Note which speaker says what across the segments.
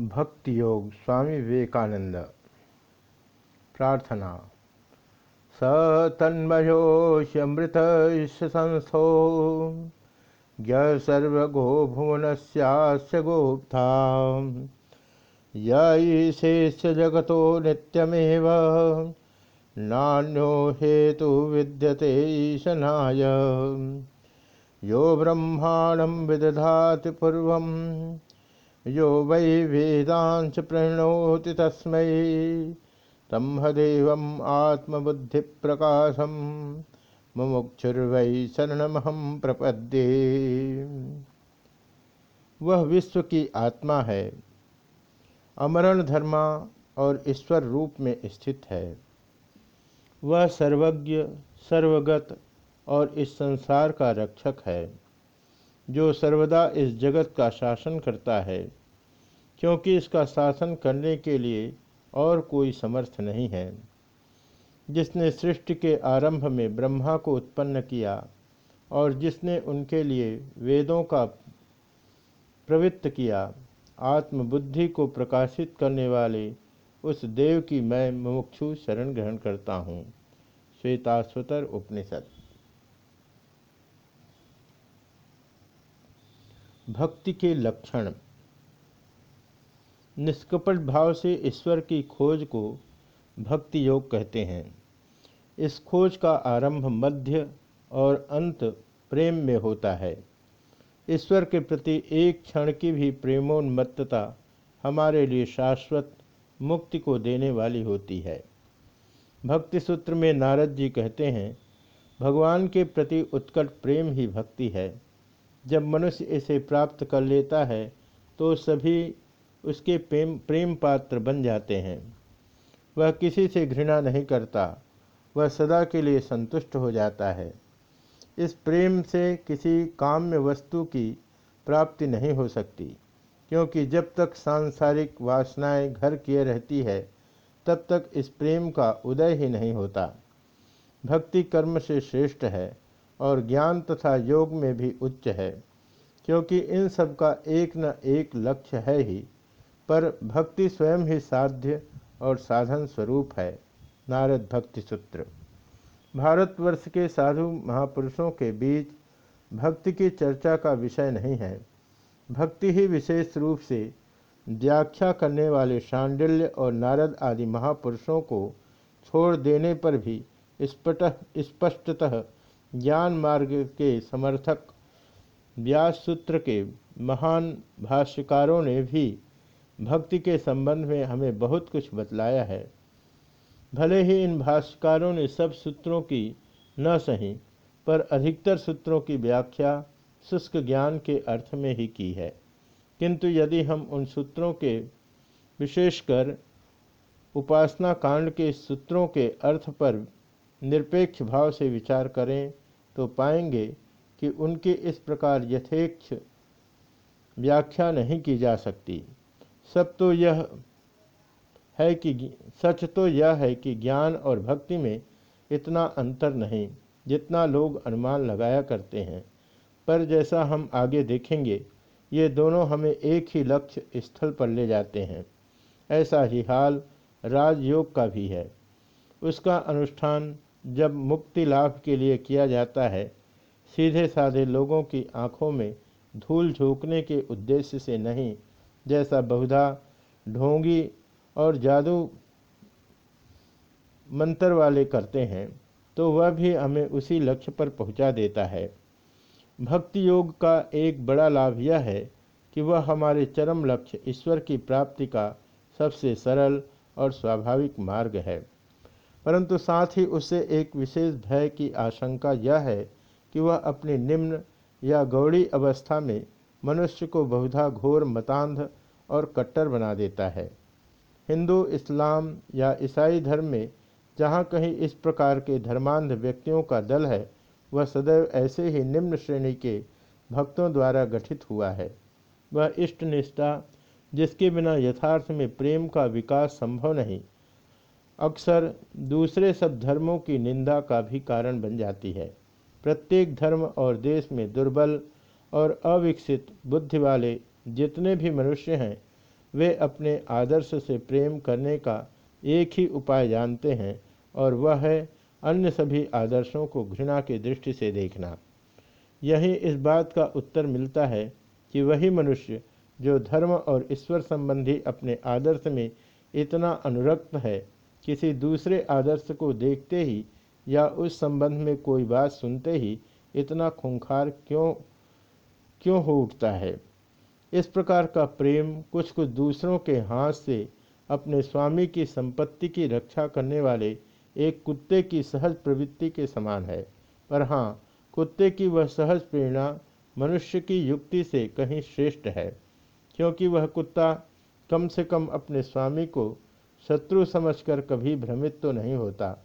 Speaker 1: भक्ति योग स्वामी विवेकानंद। प्रार्थना स तन्मयोष्यमृत संस्थो सर्वगो भुवन से गोप्ता यशेष जगतो नित्यमेव, नान्यो हेतु विद्यते ईशनाय। यो ब्रह्मांडं विदधाति पूर्वम् यो वै वेदांश प्रणोति तस्म। तम तमहदेव आत्मबुद्धिप्रकाशम। मुमुक्षुर्वै शरणमहम प्रपद्ये। वह विश्व की आत्मा है। अमरण धर्मा और ईश्वर रूप में स्थित है। वह सर्वज्ञ, सर्वगत और इस संसार का रक्षक है। जो सर्वदा इस जगत का शासन करता है, क्योंकि इसका शासन करने के लिए और कोई समर्थ नहीं है। जिसने सृष्टि के आरंभ में ब्रह्मा को उत्पन्न किया और जिसने उनके लिए वेदों का प्रवृत्त किया, आत्मबुद्धि को प्रकाशित करने वाले उस देव की मैं मुमुक्षु शरण ग्रहण करता हूँ। श्वेताश्वतर उपनिषद। भक्ति के लक्षण। निष्कपट भाव से ईश्वर की खोज को भक्ति योग कहते हैं। इस खोज का आरंभ मध्य और अंत प्रेम में होता है। ईश्वर के प्रति एक क्षण की भी प्रेमोन्मत्तता हमारे लिए शाश्वत मुक्ति को देने वाली होती है। भक्ति सूत्र में नारद जी कहते हैं, भगवान के प्रति उत्कट प्रेम ही भक्ति है। जब मनुष्य इसे प्राप्त कर लेता है तो सभी उसके प्रेम प्रेम पात्र बन जाते हैं। वह किसी से घृणा नहीं करता, वह सदा के लिए संतुष्ट हो जाता है। इस प्रेम से किसी काम्य वस्तु की प्राप्ति नहीं हो सकती, क्योंकि जब तक सांसारिक वासनाएँ घर किए रहती है, तब तक इस प्रेम का उदय ही नहीं होता। भक्ति कर्म से श्रेष्ठ है और ज्ञान तथा योग में भी उच्च है, क्योंकि इन सब का एक न एक लक्ष्य है ही, पर भक्ति स्वयं ही साध्य और साधन स्वरूप है, नारद भक्ति सूत्र। भारतवर्ष के साधु महापुरुषों के बीच भक्ति की चर्चा का विषय नहीं है। भक्ति ही विशेष रूप से व्याख्या करने वाले शांडिल्य और नारद आदि महापुरुषों को छोड़ देने पर भी स्पष्टतः ज्ञान मार्ग के समर्थक व्यास सूत्र के महान भाष्यकारों ने भी भक्ति के संबंध में हमें बहुत कुछ बतलाया है। भले ही इन भाष्यकारों ने सब सूत्रों की न सही, पर अधिकतर सूत्रों की व्याख्या शुष्क ज्ञान के अर्थ में ही की है। किंतु यदि हम उन सूत्रों के विशेषकर उपासना कांड के सूत्रों के अर्थ पर निरपेक्ष भाव से विचार करें तो पाएँगे कि उनकी इस प्रकार यथेक्ष व्याख्या नहीं की जा सकती। सब तो यह है कि सच तो यह है कि ज्ञान और भक्ति में इतना अंतर नहीं, जितना लोग अनुमान लगाया करते हैं। पर जैसा हम आगे देखेंगे, ये दोनों हमें एक ही लक्ष्य स्थल पर ले जाते हैं। ऐसा ही हाल राजयोग का भी है। उसका अनुष्ठान जब मुक्ति लाभ के लिए किया जाता है सीधे साधे लोगों की आँखों में धूल झोंकने के उद्देश्य से नहीं, जैसा बहुधा ढोंगी और जादू मंत्र वाले करते हैं तो वह भी हमें उसी लक्ष्य पर पहुँचा देता है। भक्ति योग का एक बड़ा लाभ यह है कि वह हमारे चरम लक्ष्य ईश्वर की प्राप्ति का सबसे सरल और स्वाभाविक मार्ग है। परंतु साथ ही उसे एक विशेष भय की आशंका यह है कि वह अपनी निम्न या गौड़ी अवस्था में मनुष्य को बहुधा घोर मतांध और कट्टर बना देता है। हिंदू, इस्लाम या ईसाई धर्म में जहाँ कहीं इस प्रकार के धर्मांध व्यक्तियों का दल है, वह सदैव ऐसे ही निम्न श्रेणी के भक्तों द्वारा गठित हुआ है। वह इष्ट निष्ठा जिसके बिना यथार्थ में प्रेम का विकास संभव नहीं अक्सर दूसरे सब धर्मों की निंदा का भी कारण बन जाती है। प्रत्येक धर्म और देश में दुर्बल और अविकसित बुद्धि वाले जितने भी मनुष्य हैं, वे अपने आदर्श से प्रेम करने का एक ही उपाय जानते हैं और वह है अन्य सभी आदर्शों को घृणा की दृष्टि से देखना। यही इस बात का उत्तर मिलता है कि वही मनुष्य जो धर्म और ईश्वर संबंधी अपने आदर्श में इतना अनुरक्त है किसी दूसरे आदर्श को देखते ही या उस संबंध में कोई बात सुनते ही इतना खूंखार क्यों क्यों हो उठता है? इस प्रकार का प्रेम कुछ कुछ दूसरों के हाथ से अपने स्वामी की संपत्ति की रक्षा करने वाले एक कुत्ते की सहज प्रवृत्ति के समान है। पर हाँ कुत्ते की वह सहज प्रेरणा मनुष्य की युक्ति से कहीं श्रेष्ठ है, क्योंकि वह कुत्ता कम से कम अपने स्वामी को शत्रु समझकर कभी भ्रमित तो नहीं होता।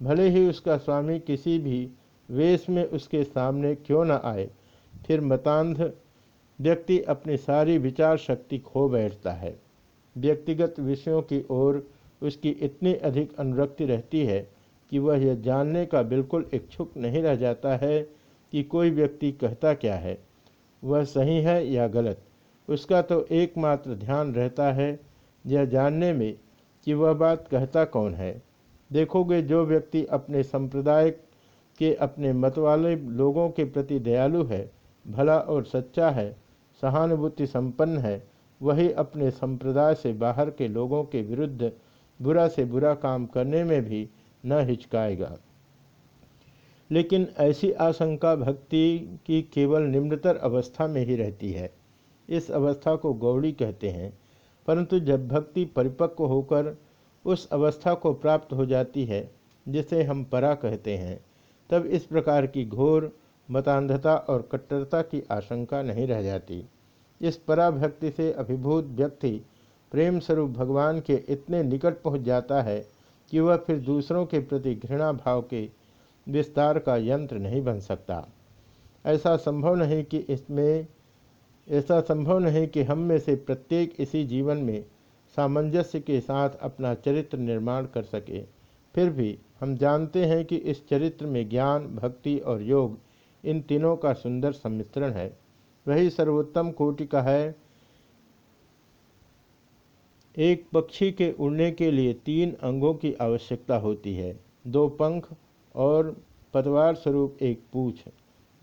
Speaker 1: भले ही उसका स्वामी किसी भी वेश में उसके सामने क्यों न आए, फिर मतान्ध व्यक्ति अपनी सारी विचार शक्ति खो बैठता है। व्यक्तिगत विषयों की ओर उसकी इतनी अधिक अनुरक्ति रहती है कि वह यह जानने का बिल्कुल इच्छुक नहीं रह जाता है कि कोई व्यक्ति कहता क्या है। वह सही है या गलत, उसका तो एकमात्र ध्यान रहता है, यह जानने में कि वह बात कहता कौन है? देखोगे जो व्यक्ति अपने संप्रदाय के अपने मत वाले लोगों के प्रति दयालु है, भला और सच्चा है सहानुभूति संपन्न है, वही अपने संप्रदाय से बाहर के लोगों के विरुद्ध बुरा से बुरा काम करने में भी न हिचकाएगा। लेकिन ऐसी आशंका भक्ति की केवल निम्नतर अवस्था में ही रहती है। इस अवस्था को गौड़ी कहते हैं। परंतु जब भक्ति परिपक्व होकर उस अवस्था को प्राप्त हो जाती है, जिसे हम परा कहते हैं, तब इस प्रकार की घोर मतान्धता और कट्टरता की आशंका नहीं रह जाती। इस पराभक्ति से अभिभूत व्यक्ति प्रेम स्वरूप भगवान के इतने निकट पहुँच जाता है कि वह फिर दूसरों के प्रति घृणा भाव के विस्तार का यंत्र नहीं बन सकता। ऐसा संभव नहीं कि इसमें ऐसा संभव नहीं कि हम में से प्रत्येक इसी जीवन में सामंजस्य के साथ अपना चरित्र निर्माण कर सके। फिर भी हम जानते हैं कि इस चरित्र में ज्ञान, भक्ति और योग इन तीनों का सुंदर सम्मिश्रण है। वही सर्वोत्तम कोटि का है। एक पक्षी के उड़ने के लिए तीन अंगों की आवश्यकता होती है। दो पंख और पतवार स्वरूप एक पूछ।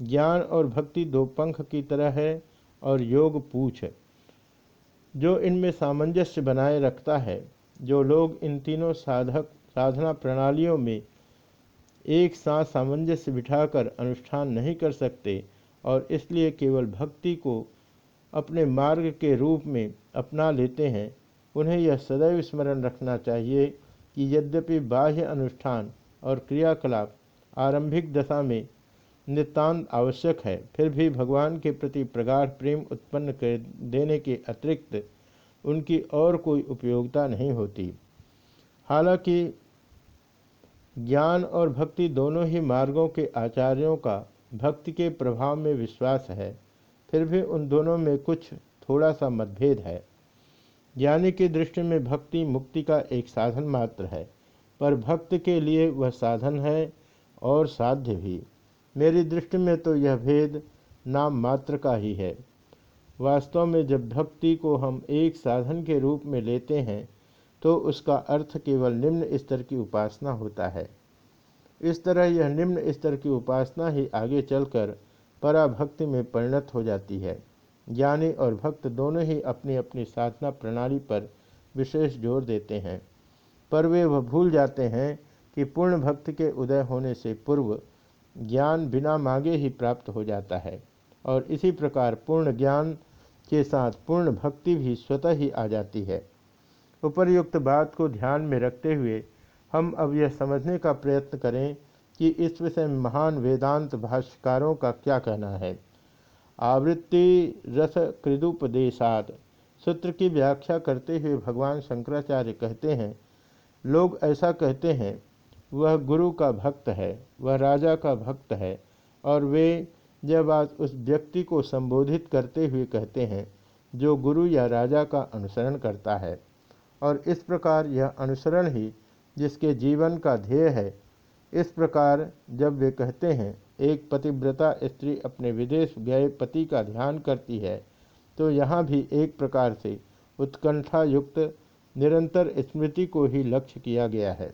Speaker 1: ज्ञान और भक्ति दो पंख की तरह है। और योग पूछ जो इनमें सामंजस्य बनाए रखता है, जो लोग इन तीनों साधक, साधना प्रणालियों में एक साथ सामंजस्य बिठाकर अनुष्ठान नहीं कर सकते और इसलिए केवल भक्ति को अपने मार्ग के रूप में अपना लेते हैं, उन्हें यह सदैव स्मरण रखना चाहिए कि यद्यपि बाह्य अनुष्ठान और क्रियाकलाप आरंभिक दशा में नितांत आवश्यक है। फिर भी भगवान के प्रति प्रगाढ़ प्रेम उत्पन्न कर देने के अतिरिक्त उनकी और कोई उपयोगिता नहीं होती। हालाँकि ज्ञान और भक्ति दोनों ही मार्गों के आचार्यों का भक्ति के प्रभाव में विश्वास है, फिर भी उन दोनों में कुछ थोड़ा सा मतभेद है। ज्ञानी की दृष्टि में भक्ति मुक्ति का एक साधन मात्र है, पर भक्त के लिए वह साधन है और साध्य भी। मेरी दृष्टि में तो यह भेद नाम मात्र का ही है। वास्तव में जब भक्ति को हम एक साधन के रूप में लेते हैं तो उसका अर्थ केवल निम्न स्तर की उपासना होता है। इस तरह यह निम्न स्तर की उपासना ही आगे चलकर पराभक्ति में परिणत हो जाती है। ज्ञानी और भक्त दोनों ही अपनी अपनी साधना प्रणाली पर विशेष ज़ोर देते हैं। पर वे वह भूल जाते हैं कि पूर्ण भक्त के उदय होने से पूर्व ज्ञान बिना मांगे ही प्राप्त हो जाता है और इसी प्रकार पूर्ण ज्ञान के साथ पूर्ण भक्ति भी स्वतः ही आ जाती है। उपर्युक्त बात को ध्यान में रखते हुए हम अब यह समझने का प्रयत्न करें कि इस विषय महान वेदांत भाष्यकारों का क्या कहना है। आवृत्ति रस कृदुपदेशाद सूत्र की व्याख्या करते हुए भगवान शंकराचार्य कहते हैं, लोग ऐसा कहते हैं वह गुरु का भक्त है, वह राजा का भक्त है, और वे यह बात उस व्यक्ति को संबोधित करते हुए कहते हैं, जो गुरु या राजा का अनुसरण करता है। और इस प्रकार यह अनुसरण ही जिसके जीवन का ध्येय है, इस प्रकार जब वे कहते हैं, एक पतिव्रता स्त्री अपने विदेश गए पति का ध्यान करती है तो यहाँ भी एक प्रकार से उत्कंठा युक्त निरंतर स्मृति को ही लक्ष्य किया गया है।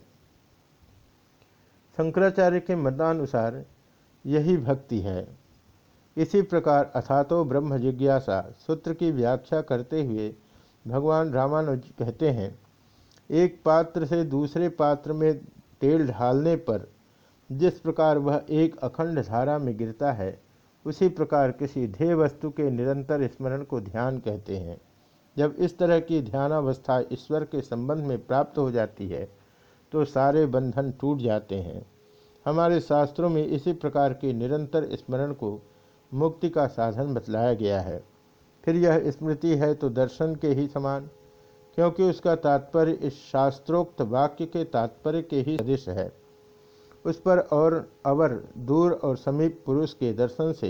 Speaker 1: शंकराचार्य के मतानुसार यही भक्ति है। इसी प्रकार अथातो ब्रह्म जिज्ञासा सूत्र की व्याख्या करते हुए भगवान रामानुज कहते हैं, एक पात्र से दूसरे पात्र में तेल ढालने पर जिस प्रकार वह एक अखंड धारा में गिरता है, उसी प्रकार किसी ध्येय वस्तु के निरंतर स्मरण को ध्यान कहते हैं। जब इस तरह की ध्यानावस्था ईश्वर के संबंध में प्राप्त हो जाती है तो सारे बंधन टूट जाते हैं। हमारे शास्त्रों में इसी प्रकार के निरंतर स्मरण को मुक्ति का साधन बतलाया गया है। फिर यह स्मृति है तो दर्शन के ही समान, क्योंकि उसका तात्पर्य इस शास्त्रोक्त वाक्य के तात्पर्य के ही सदृश है। उस पर और अवर दूर और समीप पुरुष के दर्शन से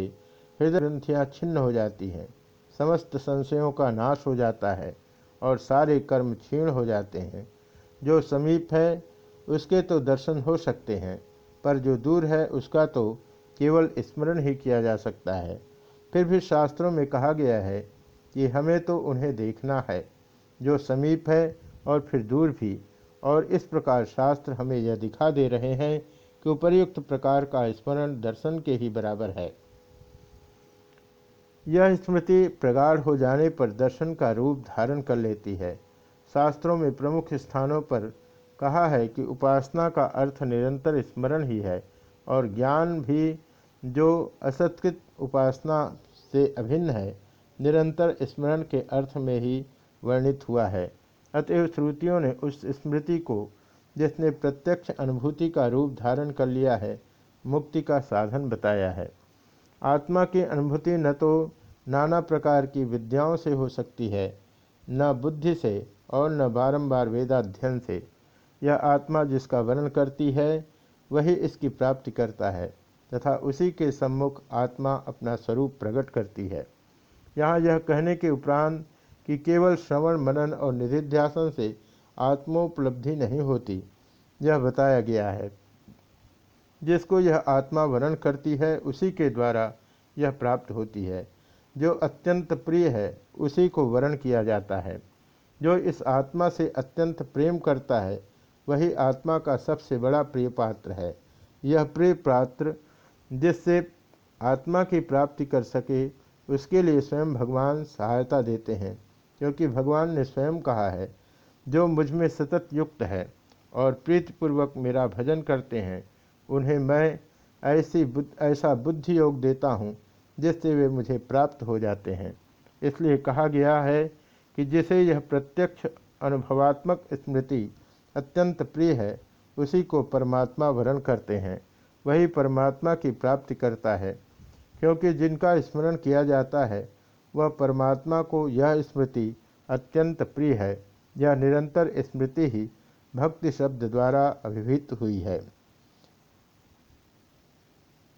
Speaker 1: हृदय ग्रंथियाँ छिन्न हो जाती हैं। समस्त संशयों का नाश हो जाता है और सारे कर्म क्षीण हो जाते हैं। जो समीप है उसके तो दर्शन हो सकते हैं, पर जो दूर है उसका तो केवल स्मरण ही किया जा सकता है। फिर भी शास्त्रों में कहा गया है कि हमें तो उन्हें देखना है, जो समीप है और फिर दूर भी। और इस प्रकार शास्त्र हमें यह दिखा दे रहे हैं कि उपर्युक्त प्रकार का स्मरण दर्शन के ही बराबर है। यह स्मृति प्रगाढ़ हो जाने पर दर्शन का रूप धारण कर लेती है। शास्त्रों में प्रमुख स्थानों पर कहा है कि उपासना का अर्थ निरंतर स्मरण ही है और ज्ञान भी जो असत्कृत उपासना से अभिन्न है, निरंतर स्मरण के अर्थ में ही वर्णित हुआ है। अतएव श्रुतियों ने उस स्मृति को, जिसने प्रत्यक्ष अनुभूति का रूप धारण कर लिया है, मुक्ति का साधन बताया है। आत्मा की अनुभूति न तो नाना प्रकार की विद्याओं से हो सकती है, न बुद्धि से और न बारंबार वेदाध्ययन से। यह आत्मा जिसका वर्णन करती है, वही इसकी प्राप्ति करता है, तथा उसी के सम्मुख आत्मा अपना स्वरूप प्रकट करती है। यहाँ यह कहने के उपरांत कि केवल श्रवण, मनन और निधिध्यासन से आत्मोपलब्धि नहीं होती, यह बताया गया है। जिसको यह आत्मा वर्णन करती है, उसी के द्वारा यह प्राप्त होती है। जो अत्यंत प्रिय है, उसी को वर्ण किया जाता है। जो इस आत्मा से अत्यंत प्रेम करता है वही आत्मा का सबसे बड़ा प्रिय पात्र है। यह प्रिय पात्र जिससे आत्मा की प्राप्ति कर सके, उसके लिए स्वयं भगवान सहायता देते हैं, क्योंकि भगवान ने स्वयं कहा है, जो मुझमें सतत युक्त है और प्रीतिपूर्वक मेरा भजन करते हैं, उन्हें मैं ऐसी बुद्ध ऐसा बुद्धि योग देता हूँ जिससे वे मुझे प्राप्त हो जाते हैं। इसलिए कहा गया है कि जिसे यह प्रत्यक्ष अनुभवात्मक स्मृति अत्यंत प्रिय है, उसी को परमात्मा वरण करते हैं। वही परमात्मा की प्राप्ति करता है, क्योंकि जिनका स्मरण किया जाता है, वह परमात्मा को यह स्मृति अत्यंत प्रिय है। यह निरंतर स्मृति ही भक्ति शब्द द्वारा अभिहित हुई है।